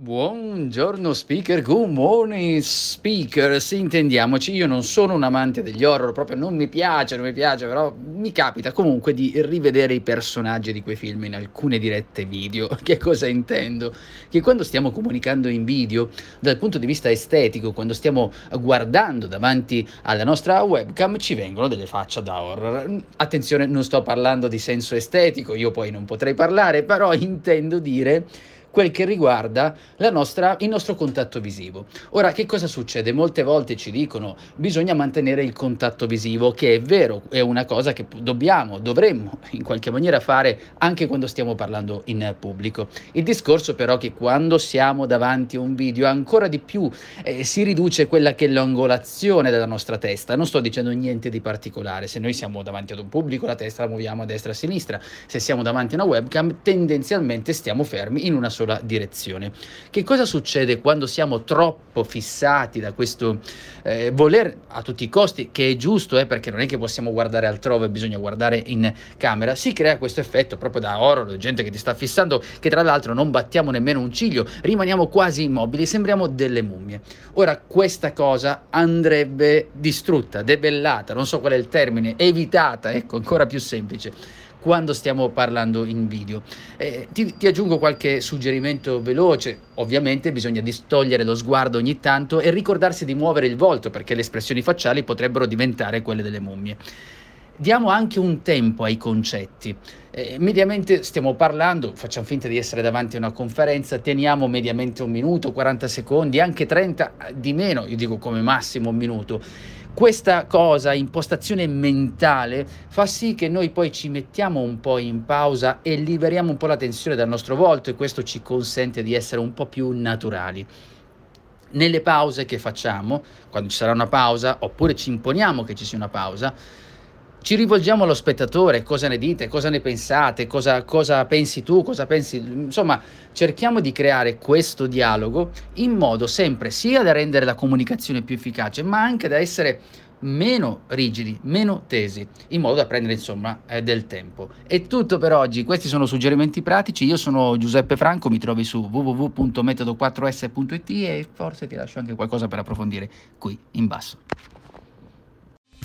Buongiorno speaker, good morning speaker, sì, intendiamoci, io non sono un amante degli horror, proprio non mi piace, non mi piace, però mi capita comunque di rivedere i personaggi di quei film in alcune dirette video. Che cosa intendo? Che quando stiamo comunicando in video, dal punto di vista estetico, quando stiamo guardando davanti alla nostra webcam, ci vengono delle facce da horror. Attenzione, non sto parlando di senso estetico, io poi non potrei parlare, però intendo dire quel che riguarda nostra, il nostro contatto visivo. Ora, che cosa succede? Molte volte ci dicono bisogna mantenere il contatto visivo, che è vero, è una cosa che dobbiamo, dovremmo in qualche maniera fare anche quando stiamo parlando in pubblico. Il discorso però è che quando siamo davanti a un video ancora di più eh, si riduce quella che è l'angolazione della nostra testa. Non sto dicendo niente di particolare, se noi siamo davanti ad un pubblico la testa la muoviamo a destra e a sinistra, se siamo davanti a una webcam tendenzialmente stiamo fermi in una sola direzione. Che cosa succede quando siamo troppo fissati da questo eh, voler a tutti i costi, che è giusto, eh, perché non è che possiamo guardare altrove, bisogna guardare in camera, si crea questo effetto proprio da horror, gente che ti sta fissando, che tra l'altro non battiamo nemmeno un ciglio, rimaniamo quasi immobili, sembriamo delle mummie. Ora, questa cosa andrebbe distrutta, debellata, non so qual è il termine, evitata, ecco, ancora più semplice quando stiamo parlando in video. Eh, ti, ti, aggiungo qualche suggerimento veloce, ovviamente bisogna distogliere lo sguardo ogni tanto e ricordarsi di muovere il volto perché le espressioni facciali potrebbero diventare quelle delle mummie. Diamo anche un tempo ai concetti. Eh, mediamente stiamo parlando, facciamo finta di essere davanti a una conferenza, teniamo mediamente un minuto, 40 secondi, anche 30 di meno, io dico come massimo un minuto questa cosa, impostazione mentale, fa sì che noi poi ci mettiamo un po' in pausa e liberiamo un po' la tensione dal nostro volto e questo ci consente di essere un po' più naturali. Nelle pause che facciamo, quando ci sarà una pausa, oppure ci imponiamo che ci sia una pausa, ci rivolgiamo allo spettatore, cosa ne dite, cosa ne pensate, cosa, cosa, pensi tu, cosa pensi... Insomma, cerchiamo di creare questo dialogo in modo sempre sia da rendere la comunicazione più efficace, ma anche da essere meno rigidi, meno tesi, in modo da prendere insomma eh, del tempo. È tutto per oggi, questi sono suggerimenti pratici, io sono Giuseppe Franco, mi trovi su www.metodo4s.it e forse ti lascio anche qualcosa per approfondire qui in basso.